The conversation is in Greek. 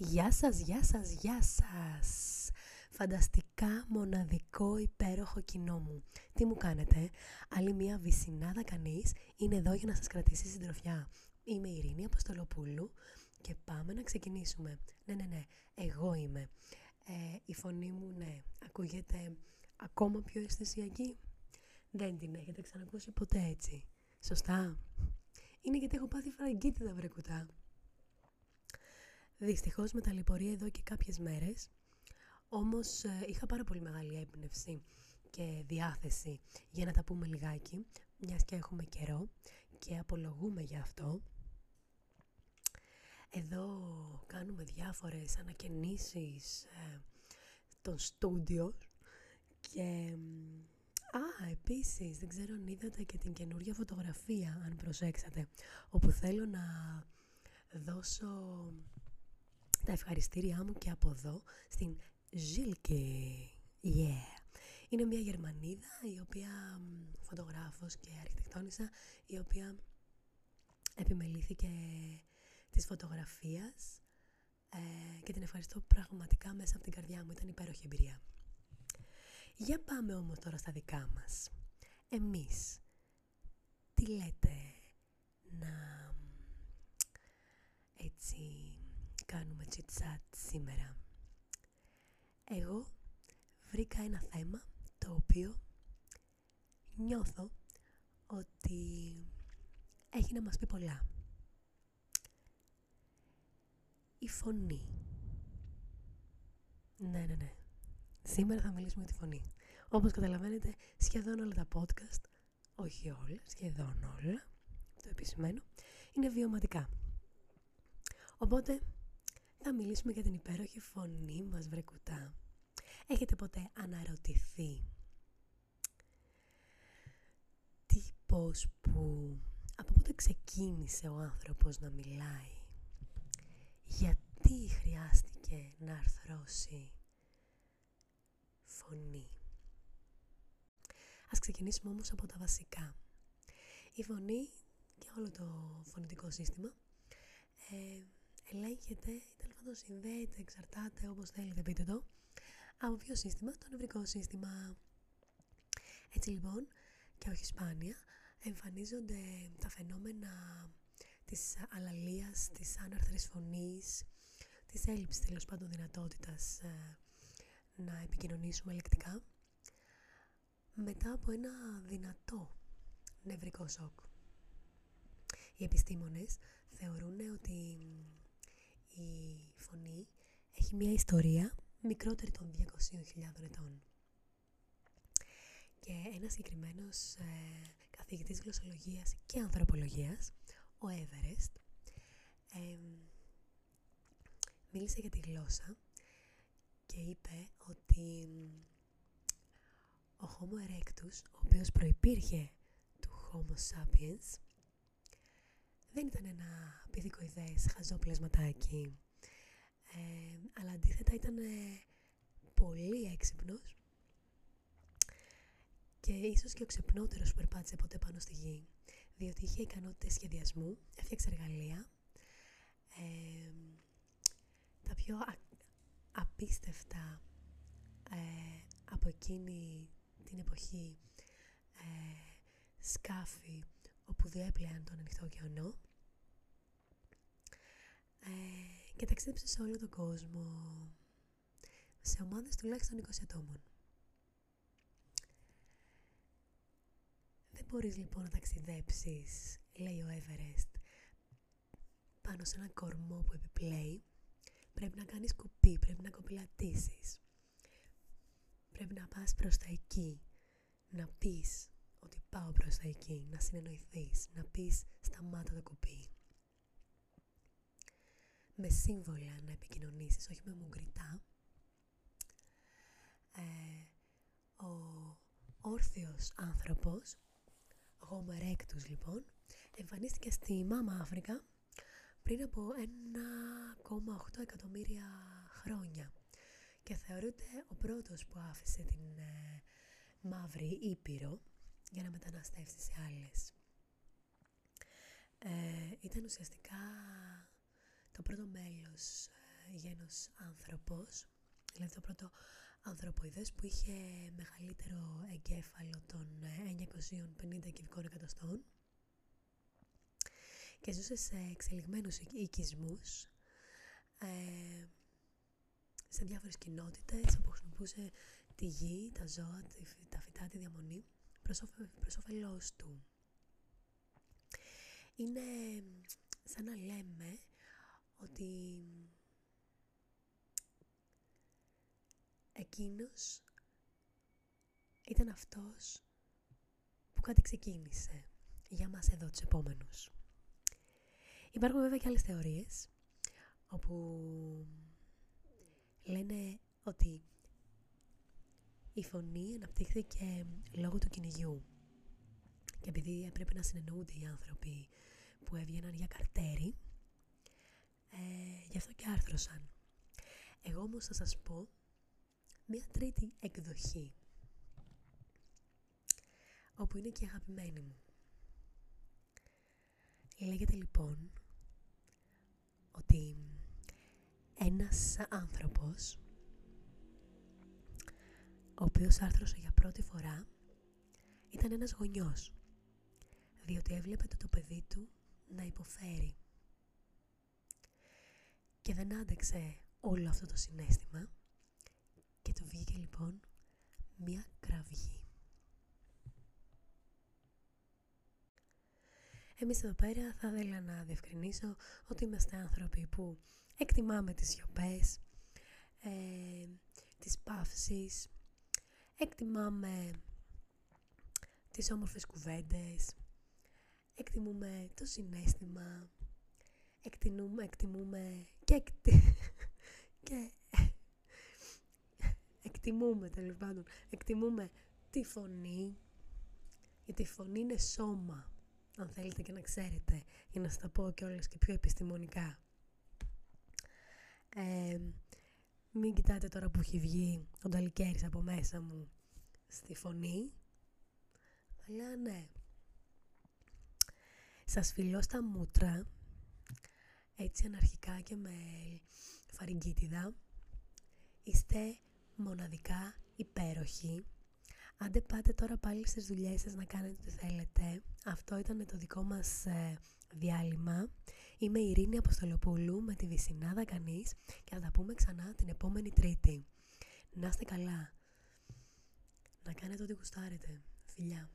Γεια σας, γεια σας, γεια σας. Φανταστικά, μοναδικό, υπέροχο κοινό μου. Τι μου κάνετε, άλλη μια βυσινάδα κανείς είναι εδώ για να σας κρατήσει συντροφιά. Είμαι η Ειρήνη Αποστολοπούλου και πάμε να ξεκινήσουμε. Ναι, ναι, ναι, εγώ είμαι. Ε, η φωνή μου, ναι, ακούγεται ακόμα πιο αισθησιακή; Δεν την έχετε ξανακούσει ποτέ έτσι. Σωστά. Είναι γιατί έχω πάθει φραγκίτιδα βρε κουτά. Δυστυχώς με ταλαιπωρία εδώ και κάποιες μέρες, όμως ε, είχα πάρα πολύ μεγάλη έμπνευση και διάθεση για να τα πούμε λιγάκι, μιας και έχουμε καιρό και απολογούμε γι' αυτό. Εδώ κάνουμε διάφορες ανακαινήσεις ε, των στούντιο και... Α, επίσης, δεν ξέρω αν είδατε και την καινούργια φωτογραφία, αν προσέξατε, όπου θέλω να δώσω τα ευχαριστήριά μου και από εδώ στην Ζίλκε. Yeah. Είναι μια Γερμανίδα η οποία φωτογράφος και αρχιτεκτόνισσα η οποία επιμελήθηκε της φωτογραφίας ε, και την ευχαριστώ πραγματικά μέσα από την καρδιά μου. Ήταν υπέροχη εμπειρία. Για πάμε όμως τώρα στα δικά μας. Εμείς, τι λέτε να έτσι κάνουμε chit σήμερα. Εγώ βρήκα ένα θέμα το οποίο νιώθω ότι έχει να μας πει πολλά. Η φωνή. Ναι, ναι, ναι. Σήμερα θα μιλήσουμε για τη φωνή. Όπως καταλαβαίνετε, σχεδόν όλα τα podcast, όχι όλα, σχεδόν όλα, το επισημαίνω, είναι βιωματικά. Οπότε, θα μιλήσουμε για την υπέροχη φωνή μας, βρε κουτά. Έχετε ποτέ αναρωτηθεί τι, πώς, που, από πότε ξεκίνησε ο άνθρωπος να μιλάει, γιατί χρειάστηκε να αρθρώσει φωνή; Ας ξεκινήσουμε όμως από τα βασικά. Η φωνή και όλο το φωνητικό σύστημα ε, ελέγχεται ή τέλος πάντων συνδέεται, εξαρτάται όπως θέλετε πείτε το, από ποιο σύστημα, το νευρικό σύστημα. Έτσι λοιπόν, και όχι σπάνια, εμφανίζονται τα φαινόμενα της αλαλίας, της άναρθρης φωνής, της έλλειψης τέλος πάντων δυνατότητας ε, να επικοινωνήσουμε ελεκτικά, μετά από ένα δυνατό νευρικό σοκ. Οι επιστήμονες θεωρούν ότι η φωνή έχει μια ιστορία μικρότερη των 200.000 ετών. Και ένας συγκεκριμένος ε, καθηγητής γλωσσολογίας και ανθρωπολογίας, ο Everest, μίλησε για τη γλώσσα και είπε ότι ο Homo erectus, ο οποίος προϋπήρχε του Homo sapiens, δεν ήταν ένα πηδικοειδές χαζό πλασματάκι, ε, αλλά αντίθετα ήταν πολύ έξυπνος. Και ίσως και ο ξεπνότερος που περπάτησε ποτέ πάνω στη γη, διότι είχε ικανότητες σχεδιασμού, έφτιαξε εργαλεία, ε, τα πιο απίστευτα ε, από εκείνη την εποχή σκάφη όπου διέπλεαν τον ανοιχτό ωκεανό ε, και ταξίδεψε σε όλο τον κόσμο σε ομάδες τουλάχιστον 20 ατόμων. Δεν μπορείς λοιπόν να ταξιδέψεις, λέει ο Everest, πάνω σε ένα κορμό που επιπλέει. Πρέπει να κάνεις κουπί, πρέπει να κοπηλατήσεις. Πρέπει να πας προς τα εκεί, να πεις ότι πάω προς τα εκεί, να συνεννοηθείς, να πεις σταμάτα το κουπί. Με σύμβολα να επικοινωνήσεις, όχι με μουγκριτά. Ε, ο όρθιος άνθρωπος, ο Homo λοιπόν, εμφανίστηκε στη Μάμα Αφρικα πριν από 1,8 εκατομμύρια χρόνια και θεωρείται ο πρώτος που άφησε την ε, μαύρη Ήπειρο για να μεταναστεύσει σε άλλες. Ε, ήταν ουσιαστικά το πρώτο μέλος ε, γένος άνθρωπος, δηλαδή το πρώτο ανθρωποειδές που είχε μεγαλύτερο εγκέφαλο των 950 ε, κυβικών εκατοστών και ζούσε σε εξελιγμένους οικισμούς ε, σε διάφορες κοινότητες όπου χρησιμοποιούσε τη γη, τα ζώα, τα φυτά, τη διαμονή προς, όφελός του. Είναι σαν να λέμε ότι εκείνος ήταν αυτός που κάτι ξεκίνησε για μας εδώ τους επόμενους. Υπάρχουν βέβαια και άλλες θεωρίες όπου λένε ότι η φωνή αναπτύχθηκε λόγω του κυνηγιού και επειδή έπρεπε να συνεννοούνται οι άνθρωποι που έβγαιναν για καρτέρι ε, γι' αυτό και άρθρωσαν. Εγώ όμως θα σας πω μια τρίτη εκδοχή όπου είναι και η αγαπημένη μου. Λέγεται λοιπόν ότι ένας άνθρωπος ο οποίος άρθρωσε για πρώτη φορά ήταν ένας γονιός διότι έβλεπε το, το παιδί του να υποφέρει και δεν άντεξε όλο αυτό το συνέστημα και του βγήκε λοιπόν μία κραυγή. Εμείς εδώ πέρα θα ήθελα να διευκρινίσω ότι είμαστε άνθρωποι που εκτιμάμε τις σιωπές, ε, τις παύσεις, εκτιμάμε τις όμορφες κουβέντες, εκτιμούμε το συνέστημα, εκτιμούμε, εκτιμούμε και, εκτι... και εκτιμούμε τέλος πάντων, εκτιμούμε τη φωνή, γιατί η φωνή είναι σώμα, αν θέλετε και να ξέρετε, για να σας τα πω κιόλας και πιο επιστημονικά. Ε, μην κοιτάτε τώρα που έχει βγει ο Νταλικέρης από μέσα μου στη φωνή, αλλά ναι. Σας φιλώ στα μούτρα, έτσι αναρχικά και με φαρικίτιδα. Είστε μοναδικά υπέροχοι. Άντε πάτε τώρα πάλι στις δουλειές σας να κάνετε ό,τι θέλετε. Αυτό ήταν το δικό μας ε, διάλειμμα. Είμαι η Ειρήνη Αποστολοπούλου με τη Βυσινάδα Κανείς και θα τα πούμε ξανά την επόμενη Τρίτη. Να είστε καλά. Να κάνετε ό,τι γουστάρετε. Φιλιά.